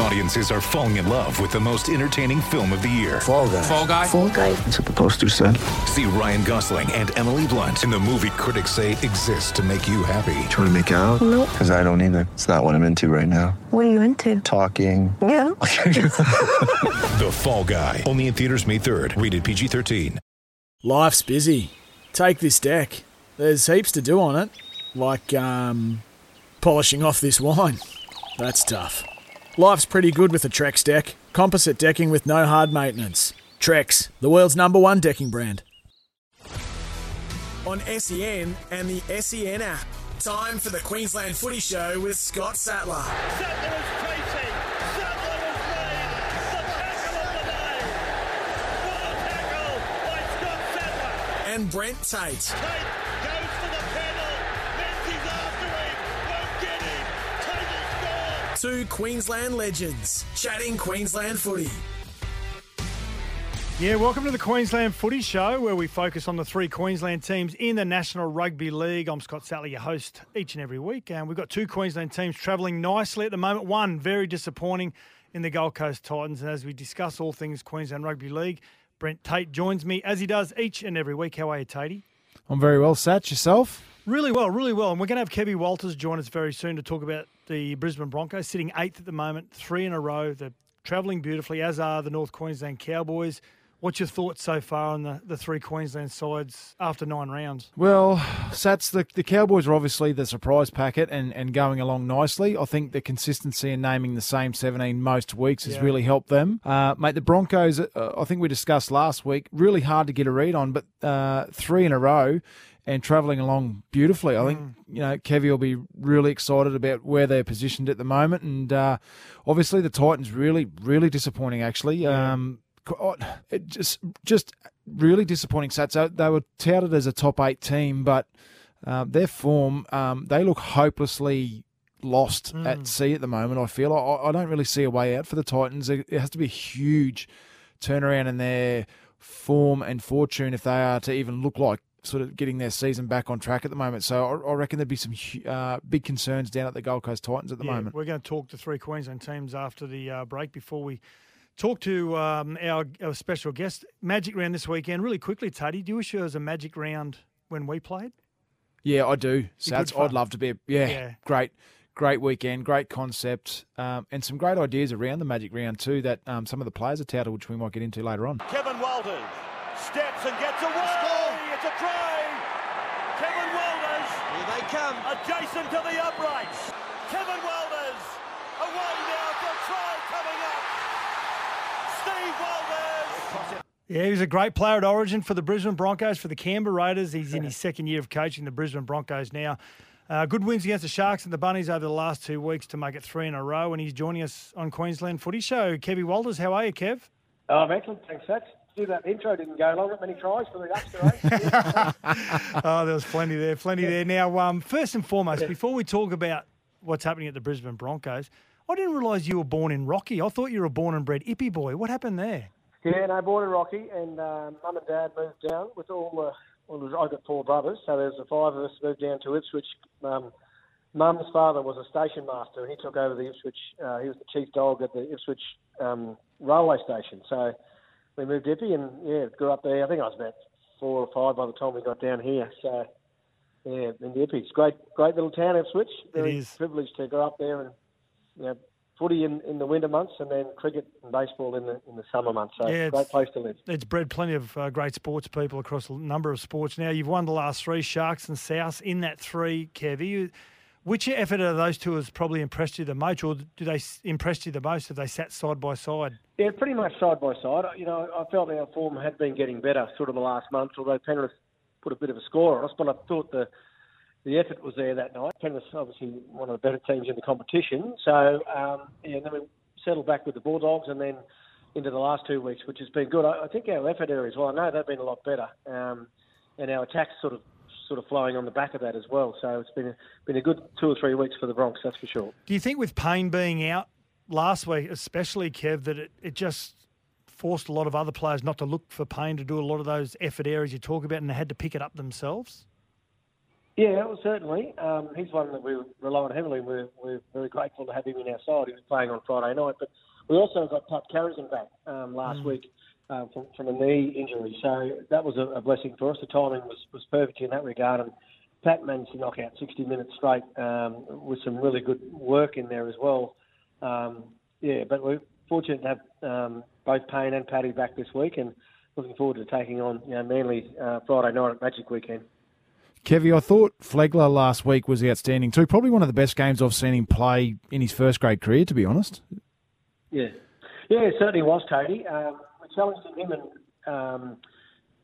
Audiences are falling in love with the most entertaining film of the year. Fall guy. Fall guy. Fall guy. That's what the poster said. See Ryan Gosling and Emily Blunt in the movie critics say exists to make you happy. Trying to make it out? Nope. Because I don't either. It's not what I'm into right now. What are you into? Talking. Yeah. The Fall Guy. Only in theaters May 3rd. Rated PG-13. Life's busy. Take this deck. There's heaps to do on it, like um, polishing off this wine. That's tough. Life's pretty good with a Trex deck. Composite decking with no hard maintenance. Trex, the world's number one decking brand. On SEN and the SEN app. Time for the Queensland Footy Show with Scott Sattler. Sattler is chasing. Sattler Two Queensland legends chatting Queensland footy. Yeah, welcome to the Queensland Footy Show, where we focus on the three Queensland teams in the National Rugby League. I'm Scott Sattler, your host each and every week, and we've got two Queensland teams travelling nicely at the moment. One very disappointing in the Gold Coast Titans, and as we discuss all things Queensland Rugby League, Brent Tate joins me as he does each and every week. How are you, Tatey? I'm very well, Satch. Yourself? Really well, really well. And we're going to have Kevy Walters join us very soon to talk about the Brisbane Broncos, sitting eighth at the moment, three in a row. They're travelling beautifully, as are the North Queensland Cowboys. What's your thoughts so far on the, the three Queensland sides after nine rounds? Well, Sats, the, the Cowboys are obviously the surprise packet and, and going along nicely. I think the consistency in naming the same 17 most weeks has Yeah. really helped them. Uh, mate, the Broncos, uh, I think we discussed last week, really hard to get a read on, but uh, three in a row and travelling along beautifully. I think, you know, Kevy will be really excited about where they're positioned at the moment. And uh, obviously the Titans really, really disappointing, actually. Um, oh, it just just really disappointing stats. So They were touted as a top eight team, but uh, their form um, they look hopelessly lost at sea at the moment. I feel I, I don't really see a way out for the Titans. It, it has to be a huge turnaround in their form and fortune if they are to even look like sort of getting their season back on track at the moment. So I, I reckon there'd be some uh, big concerns down at the Gold Coast Titans at the Yeah, moment. We're going to talk to three Queensland teams after the uh, break before we talk to um, our, our special guest. Magic round this weekend. Really quickly, Tuddy, do you wish there was a magic round when we played? Yeah, I do. So Sats, good fun. I'd love to be. A, yeah, Yeah. great, great weekend, great concept, um, and some great ideas around the Magic Round too. That um, some of the players are touted, which we might get into later on. Kevin Walters steps and gets a away. It's a try. Kevin Walters. Here they come. Adjacent to the uprights. Kevin Walters. Away now for a try coming up. Steve Walters. Yeah, he was a great player at Origin for the Brisbane Broncos, for the Canberra Raiders. He's in his second year of coaching the Brisbane Broncos now. Uh, good wins against the Sharks and the Bunnies over the last two weeks to make it three in a row. And he's joining us on Queensland Footy Show. Kevy Walters, how are you, Kev? Oh, I'm excellent. Thanks, Sats. That intro didn't go long. Not many tries for the eh? oh, there was plenty there, plenty there. Now, um, first and foremost, before we talk about what's happening at the Brisbane Broncos, I didn't realise you were born in Rocky. I thought you were a born and bred Ippy boy. What happened there? yeah, no, born in Rocky, and um, mum and dad moved down with all the. Well, I've got four brothers, so there's the five of us moved down to Ipswich. Um, Mum's father was a station master, and he took over the Ipswich. Uh, he was the chief dog at the Ipswich um, railway station. So we moved to Ippy, and yeah, grew up there. I think I was about four or five by the time we got down here. So yeah, in the Ippy, it's great, great little town, Ipswich. Very is. privileged to grow up there, and you know, footy in, in the winter months, and then cricket and baseball in the in the summer months. So Yeah, great place to live. It's bred plenty of uh, great sports people across a number of sports. Now, you've won the last three, Sharks and South. In that three, Kev, you, which effort of those two has probably impressed you the most, or do they impress you the most? Have they sat side by side? Yeah, pretty much side by side. You know, I felt our form had been getting better sort of the last month, although Penrith put a bit of a score on us. But I thought the the effort was there that night. Penrith's obviously one of the better teams in the competition. So, um, yeah, then we settled back with the Bulldogs and then into the last two weeks, which has been good. I, I think our effort areas, well, I know they've been a lot better. Um, and our attacks sort of sort of flowing on the back of that as well. So it's been a, been a good two or three weeks for the Bronx, that's for sure. Do you think with Payne being out last week, especially Kev, that it, it just forced a lot of other players not to look for Payne to do a lot of those effort areas you talk about, and they had to pick it up themselves? Yeah, well, certainly. Um, he's one that we rely on heavily. We're, we're very grateful to have him in our side. He was playing on Friday night, but we also got Pat Carrigan back um, last week uh, from, from a knee injury, so that was a, a blessing for us. The timing was, was perfect in that regard, and Pat managed to knock out 60 minutes straight um, with some really good work in there as well. Um, yeah, but we're fortunate to have um, both Payne and Paddy back this week, and looking forward to taking on you know, Manly uh, Friday night at Magic Weekend. Kevy, I thought Flegler last week was outstanding too. Probably one of the best games I've seen him play in his first grade career, to be honest. Yeah, yeah, it certainly was, Cody. Um, we challenged him and um,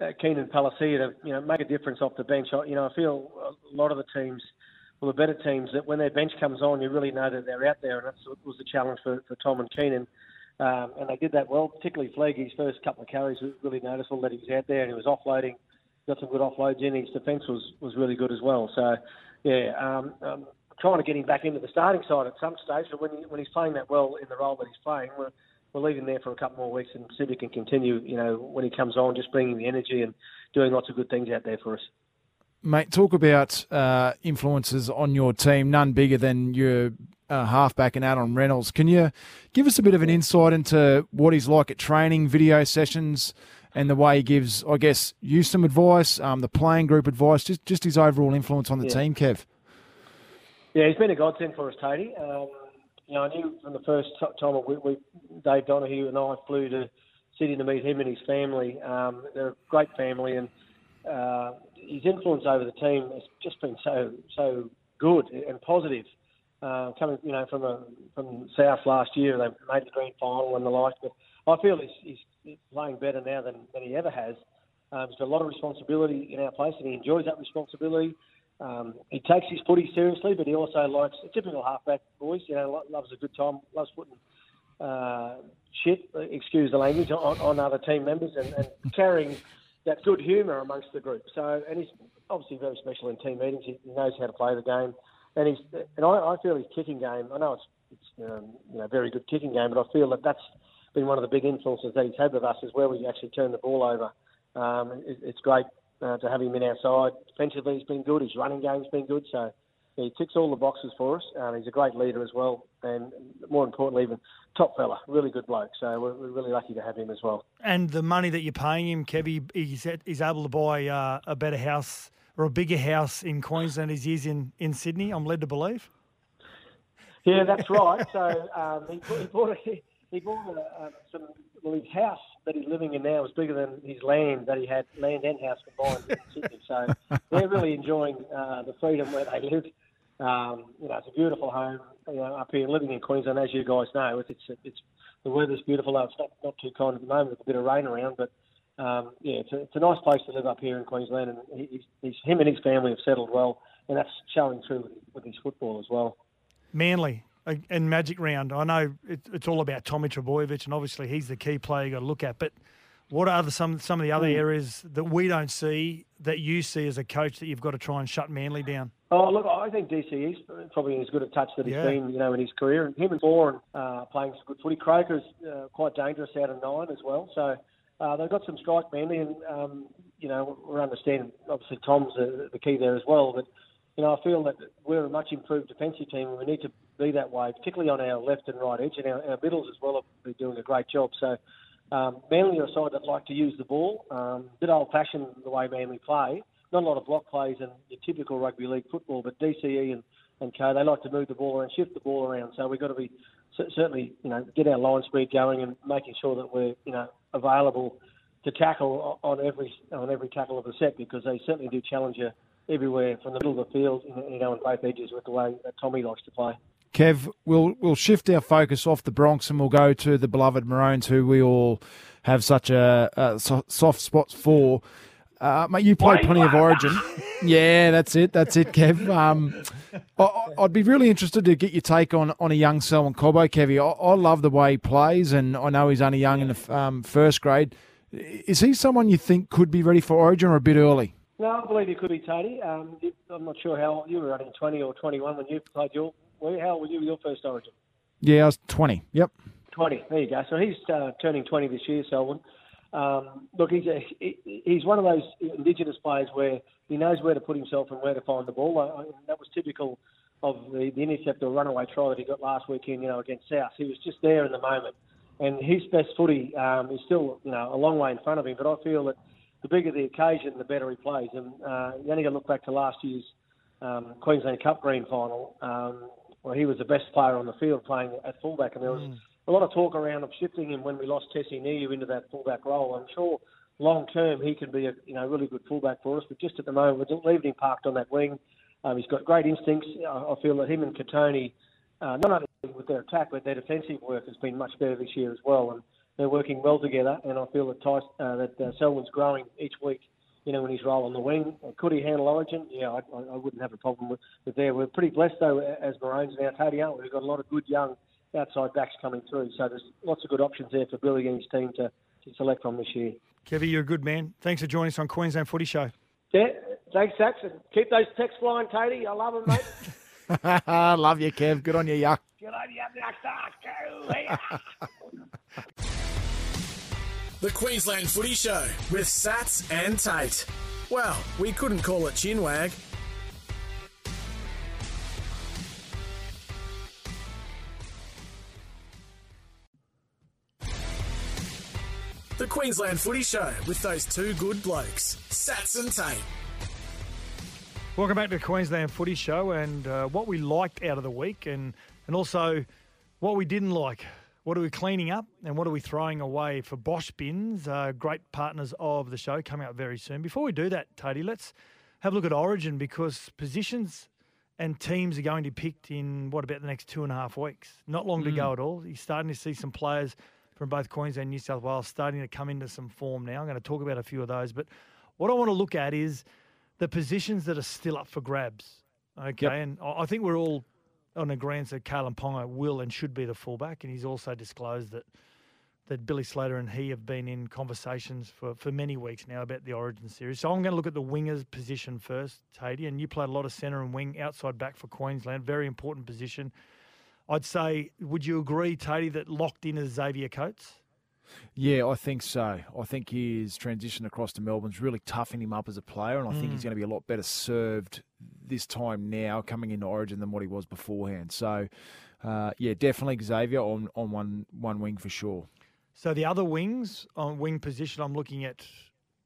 uh, Keenan Palasia to you know make a difference off the bench. I, you know, I feel a lot of the teams, well, the better teams, that when their bench comes on, you really know that they're out there, and that was the challenge for, for Tom and Keenan. Um, and they did that well, particularly Flegg. His first couple of carries was really noticeable that he was out there and he was offloading got some good offloads in. His defence was, was really good as well. So, yeah, um, um, trying to get him back into the starting side at some stage. But when, he, when he's playing that well in the role that he's playing, we're, we'll leave him there for a couple more weeks and see if he can continue, you know, when he comes on, just bringing the energy and doing lots of good things out there for us. Mate, talk about uh, influences on your team, none bigger than your uh, halfback and Adam Reynolds. Can you give us a bit of an insight into what he's like at training, video sessions, and the way he gives, I guess, you some advice, um, the playing group advice, just just his overall influence on the Yeah. team, Kev? Yeah, he's been a godsend for us, Tony. Um, you know, I knew from the first time we, we, Dave Donaghy and I flew to Sydney to meet him and his family. Um, they're a great family, and uh, his influence over the team has just been so so good and positive. Uh, coming, you know, from a, from South last year, they made the grand final and the like. But I feel he's, he's playing better now than, than he ever has. Um, he's got a lot of responsibility in our place, and he enjoys that responsibility. Um, he takes his footy seriously, but he also likes a typical halfback voice. You know, loves a good time, loves putting uh, shit, excuse the language, on, on other team members, and, and carrying that good humour amongst the group. So, and he's obviously very special in team meetings. He, knows how to play the game, and he's and I, I feel his kicking game. I know it's it's um, you know very good kicking game, but I feel that that's been one of the big influences that he's had with us is where we actually turn the ball over. Um, it, it's great uh, to have him in our side. Defensively, he's been good. His running game's been good. So yeah, he ticks all the boxes for us. Um, he's a great leader as well, and more importantly, even top fella, really good bloke. So we're, we're really lucky to have him as well. And the money that you're paying him, Kevy, he's, he's able to buy uh, a better house or a bigger house in Queensland as he is in, in Sydney, I'm led to believe. Yeah, that's right. So um, he, he bought a, he bought a, uh, some. Well, his house that he's living in now is bigger than his land that he had, land and house combined in Sydney. So they're really enjoying uh, the freedom where they live. Um, you know, it's a beautiful home. You know, up here living in Queensland, as you guys know, it's it's, it's the weather's beautiful. Though it's not not too kind at the moment with a bit of rain around, but um, yeah, it's a, it's a nice place to live up here in Queensland, and he, he's, he's, him and his family have settled well, and that's showing through with, with his football as well. Manly and Magic Round. I know it, it's all about Tommy Trbojevic, and obviously he's the key player you got to look at. But what are the, some some of the other areas that we don't see that you see as a coach that you've got to try and shut Manly down? Oh, look, I think DCE's probably as good a touch that he's Yeah. been, you know, in his career. And him and Bourne uh, playing some good footy. Croker's uh, quite dangerous out of nine as well. So uh, they've got some strike Manly, and um, you know, we're understanding obviously Tom's the, the key there as well. But you know, I feel that we're a much improved defensive team, and we need to be that way, particularly on our left and right edge, and our, our middles as well have been doing a great job. So. Um, Manly are a side that like to use the ball. Um, a bit old-fashioned the way Manly play. Not a lot of block plays and your typical rugby league football, but DCE and, and Co, they like to move the ball around, shift the ball around. So we've got to be cer- certainly, you know, get our line speed going and making sure that we're, you know, available to tackle on every on every tackle of the set because they certainly do challenge you everywhere from the middle of the field, you know, on both edges with the way that Tommy likes to play. Kev, we'll we'll shift our focus off the Bronx and we'll go to the beloved Maroons, who we all have such a, a so- soft spots for. Uh, mate, you played plenty of Origin. Yeah, that's it. That's it, Kev. Um, I, I'd be really interested to get your take on, on a young Selwyn Cobbo, Kevy. I, I love the way he plays, and I know he's only young in the um, first grade. Is he someone you think could be ready for Origin or a bit early? No, I believe he could be Tony. Um, I'm not sure how you were running 20 or 21 when you played your. Well, How old were you your first Origin? Yeah, I was 20. Yep. 20. There you go. So he's uh, turning 20 this year, Selwyn. Um, look, he's a, he, he's one of those Indigenous players where he knows where to put himself and where to find the ball. I, I, that was typical of the, the intercept or runaway try that he got last weekend, you know, against South. He was just there in the moment. And his best footy um, is still, you know, a long way in front of him. But I feel that the bigger the occasion, the better he plays. And uh, you only got to look back to last year's um, Queensland Cup Green Final, um, where he was the best player on the field playing at fullback. And there was mm. a lot of talk around of shifting him when we lost Tesi Niu into that fullback role. I'm sure long term he can be a you know really good fullback for us. But just at the moment, we're leaving him parked on that wing. Um, he's got great instincts. I feel that him and Kotoni, uh, not only with their attack, but their defensive work has been much better this year as well. And they're working well together. And I feel that Tyson, uh, that uh, Selwyn's growing each week. You know, in his role on the wing, could he handle Origin? Yeah, I, I wouldn't have a problem with, with there. We're pretty blessed though as Maroons now, Tony, aren't we? We've got a lot of good young outside backs coming through. So there's lots of good options there for Billy and his team to, to select from this year. Kevy, you're a good man. Thanks for joining us on Queensland Footy Show. Yeah, thanks, Saxon. Keep those texts flying, Katie. I love them, mate. love you, Kev. Good on you, yuck. Good on you, yuck. The Queensland Footy Show with Sats and Tate. Well, we couldn't call it chinwag. The Queensland Footy Show with those two good blokes, Sats and Tate. Welcome back to the Queensland Footy Show and uh, what we liked out of the week and, and also what we didn't like. What are we cleaning up and what are we throwing away for Bosch Bins, uh, great partners of the show, coming up very soon. Before we do that, Tony, let's have a look at Origin because positions and teams are going to be picked in, what, about the next two and a half weeks? Not long mm. to go at all. You're starting to see some players – from both Queensland and New South Wales starting to come into some form now. I'm going to talk about a few of those. But what I want to look at is the positions that are still up for grabs. Okay. Yep. And I think we're all on agreement that Kalyn Ponga will and should be the fullback. And he's also disclosed that that Billy Slater and he have been in conversations for, for many weeks now about the Origin series. So I'm going to look at the wingers position first, Tatey. And you played a lot of centre and wing outside back for Queensland. Very important position. I'd say, would you agree, Tony, that locked in is Xavier Coates? Yeah, I think so. I think his transition across to Melbourne's really toughened him up as a player, and I mm. think he's mm. going to be a lot better served this time now coming into Origin than what he was beforehand. So, uh, yeah, definitely Xavier on, on one one wing for sure. So the other wings on wing position, I'm looking at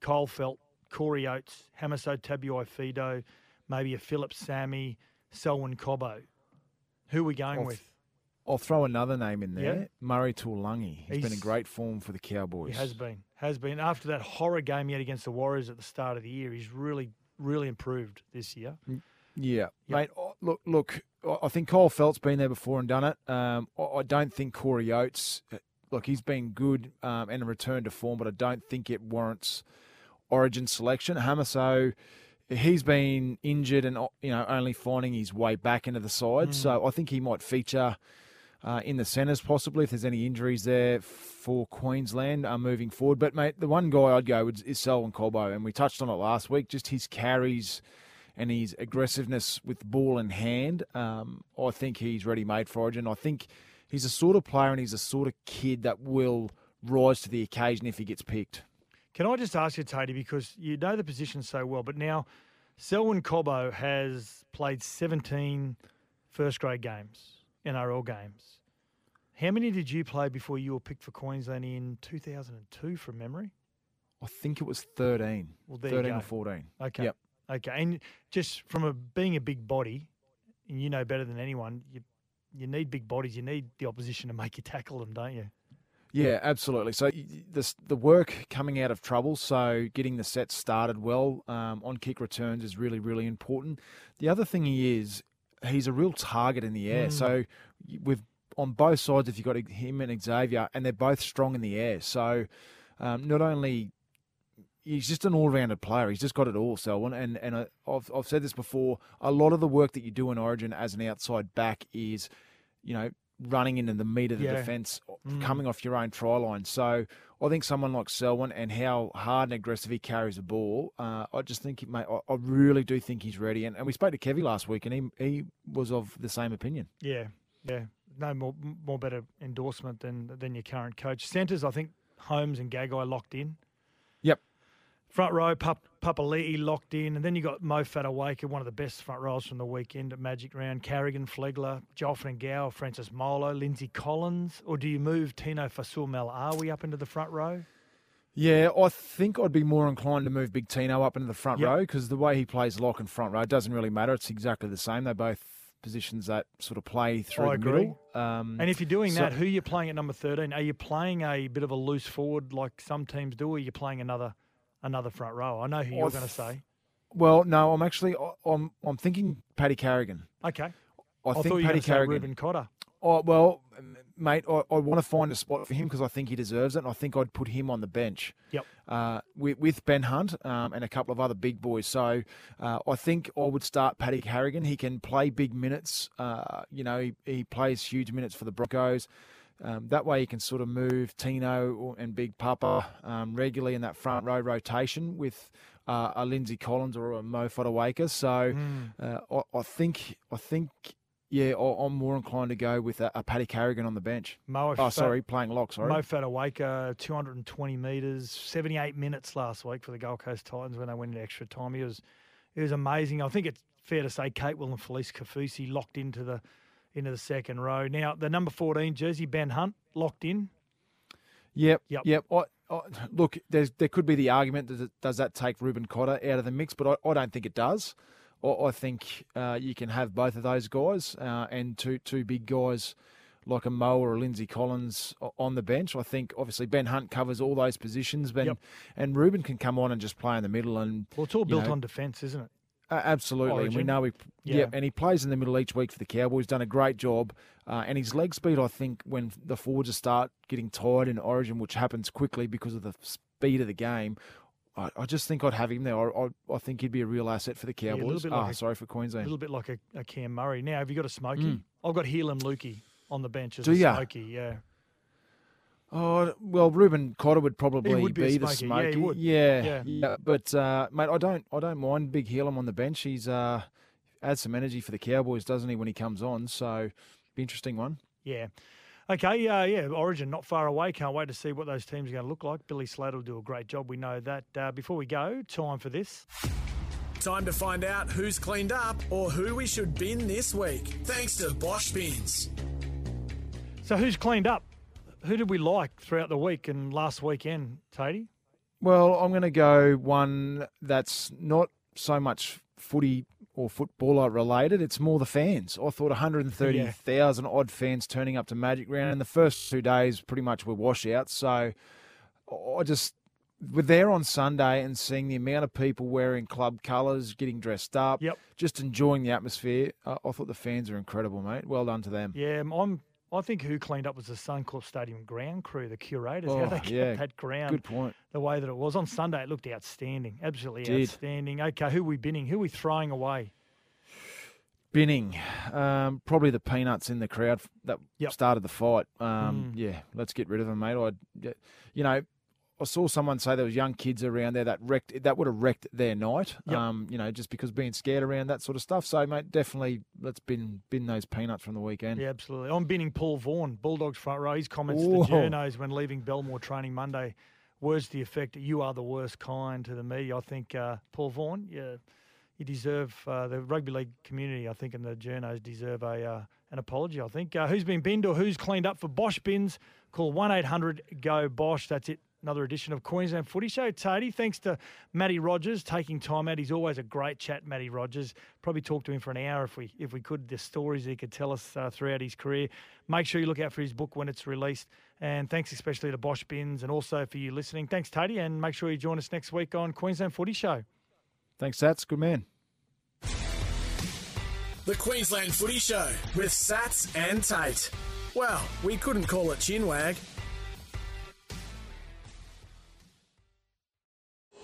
Kyle Feldt, Corey Oates, Hamiso Tabuai-Fidow, maybe a Phillip Sami, Selwyn Cobbo. Who are we going I'll, with? I'll throw another name in there. Yeah. Murray Taulagi. He's, He's been in great form for the Cowboys. He has been. Has been. After that horror game he had against the Warriors at the start of the year, he's really, really improved this year. Mm, yeah, yep. mate. Look, look. I think Kyle Feldt's been there before and done it. Um, I don't think Corey Oates. Uh, look, he's been good um, and a return to form, but I don't think it warrants Origin selection. Hamiso he's been injured and you know only finding his way back into the side. Mm. So I think he might feature uh, in the centres possibly if there's any injuries there for Queensland uh, moving forward. But mate, the one guy I'd go with is Selwyn Cobbo, and we touched on it last week. Just his carries and his aggressiveness with ball in hand. Um, I think he's ready made for Origin. I think he's a sort of player and he's a sort of kid that will rise to the occasion if he gets picked. Can I just ask you, Tatey, because you know the position so well, but now Selwyn Cobbo has played 17 first grade games, NRL games. How many did you play before you were picked for Queensland in 2002 from memory? I think it was 13. Well, 13 or 14. Okay. Yep. Okay. And just from a being a big body, and you know better than anyone, you you need big bodies. You need the opposition to make you tackle them, don't you? Yeah, absolutely. So the the work coming out of trouble, so getting the set started well um, on kick returns is really really important. The other thing he is, he's a real target in the air. Mm. So with on both sides, if you've got him and Xavier, and they're both strong in the air. So um, not only he's just an all-rounded player. He's just got it all, Selwyn. And and I've I've said this before. A lot of the work that you do in Origin as an outside back is, you know, running into the meat of the yeah. defence, mm. coming off your own try line. So I think someone like Selwyn and how hard and aggressive he carries the ball, uh, I just think, mate, I, I, really do think he's ready. And, and we spoke to Kevy last week, and he he was of the same opinion. Yeah, yeah. no more more better endorsement than than your current coach. Centres, I think Holmes and Gagai locked in. Front row, Pap- Papali'i locked in, and then you got Mo Fotuaika, one of the best front rows from the weekend at Magic Round. Carrigan, Flegler, Joffrey Gow, Francis Molo, Lindsay Collins, or do you move Tino Fa'asuamaleaui up into the front row? Yeah, I think I'd be more inclined to move Big Tino up into the front Yep. row because the way he plays lock and front row it doesn't really matter. It's exactly the same. They're both positions that sort of play through I the agree. middle. Um, And if you're doing so- that, who are you playing at number 13? Are you playing a bit of a loose forward like some teams do, or are you playing another another front row? I know who you're I going to say. well, no, I'm actually I'm I'm thinking Paddy Carrigan. Okay. I, I think thought you were Paddy going to say Carrigan. Reuben Cotter. Oh, well, mate, I, I want to find a spot for him because I think he deserves it, and I think I'd put him on the bench. Yep. Uh, with, with Ben Hunt um, and a couple of other big boys. So uh, I think I would start Paddy Carrigan. He can play big minutes. Uh, you know, he, he plays huge minutes for the Broncos. Um, that way, you can sort of move Tino and Big Papa um, regularly in that front row rotation with uh, a Lindsay Collins or a Mo Fotuaika. So uh, I, I think I think yeah, I- I'm more inclined to go with a, a Paddy Carrigan on the bench. Mo oh, Fat- sorry, playing lock. Sorry. Mo Fotuaika, 220 metres, 78 minutes last week for the Gold Coast Titans when they went into extra time. He was, it was amazing. I think it's fair to say Capewell and Felise Kaufusi locked into the into the second row. Now the number 14 jersey, Ben Hunt, locked in. Yep. Yep. Yep. I, I, look, there's, there could be the argument that does that take Reuben Cotter out of the mix, but I, I don't think it does. I, I think uh, you can have both of those guys uh, and two two big guys like a Mo or a Lindsay Collins on the bench. I think obviously Ben Hunt covers all those positions, ben, Yep. and Reuben can come on and just play in the middle. And Well, it's all built know, on defence, isn't it? Uh, absolutely, and we know he, yeah. Yeah. and he plays in the middle each week for the Cowboys. Done a great job, uh, and his leg speed. I think when the forwards start getting tired in Origin, which happens quickly because of the speed of the game, I, I just think I'd have him there. I, I, I think he'd be a real asset for the Yeah, Cowboys. bit Ah, like a- sorry for Queensland. A little bit like a, a Cam Murray. Now, have you got a Smoky? Mm. I've got Heilum Luki on the bench as Do a ya? Smoky, yeah. Oh well, Reuben Cotter would probably would be a the smoky. Yeah, he would. Yeah, Yeah. But uh, mate, I don't, I don't mind Big Heilum on the bench. He's uh, adds some energy for the Cowboys, doesn't he, when he comes on? So, be interesting one. Yeah. Okay, uh, yeah, Origin not far away. Can't wait to see what those teams are going to look like. Billy Slater will do a great job. We know that. Uh, before we go, time for this. Time to find out who's cleaned up or who we should bin this week. Thanks to Bosch Bins. So, who's cleaned up? Who did we like throughout the week and last weekend, Tatey? Well, I'm going to go one that's not so much footy or footballer related. It's more the fans. I thought 130,000 odd fans turning up to Magic Round, and the first two days pretty much were washouts. So I just we're there on Sunday and seeing the amount of people wearing club colours, getting dressed up, Yep. just enjoying the atmosphere. I, I thought the fans are incredible, mate. Well done to them. Yeah, I'm. I think who cleaned up was the Suncorp Stadium ground crew, the curators. Oh, how they kept yeah. that ground Good point. the way that it was on Sunday. It looked outstanding, absolutely Did. outstanding. Okay, who are we binning? Who are we throwing away? Binning, um, probably the peanuts in the crowd that Yep. started the fight. Um, Mm. Yeah, let's get rid of them, mate. I, you know, I saw someone say there was young kids around there that wrecked that would have wrecked their night. Yep. Um, you know, just because being scared around that sort of stuff. So, mate, definitely let's bin bin those peanuts from the weekend. Yeah, absolutely. I'm binning Paul Vaughan, Bulldogs front row. His comments to the journos when leaving Belmore training Monday, words to the effect that you are the worst kind to the media. I think uh, Paul Vaughan, yeah, you deserve uh, the rugby league community. I think and the journos deserve a uh, an apology. I think uh, who's been binned or who's cleaned up for Bosch bins? Call one eight hundred go Bosch. That's it. Another edition of Queensland Footy Show. Tony, thanks to Matty Rogers taking time out. He's always a great chat, Matty Rogers. Probably talk to him for an hour if we if we could. The stories he could tell us uh, throughout his career. Make sure you look out for his book when it's released. And thanks especially to Bosch Bins and also for you listening. Thanks, Tony, and make sure you join us next week on Queensland Footy Show. Thanks, Sats. Good man. The Queensland Footy Show with Sats and Tate. Well, we couldn't call it chinwag.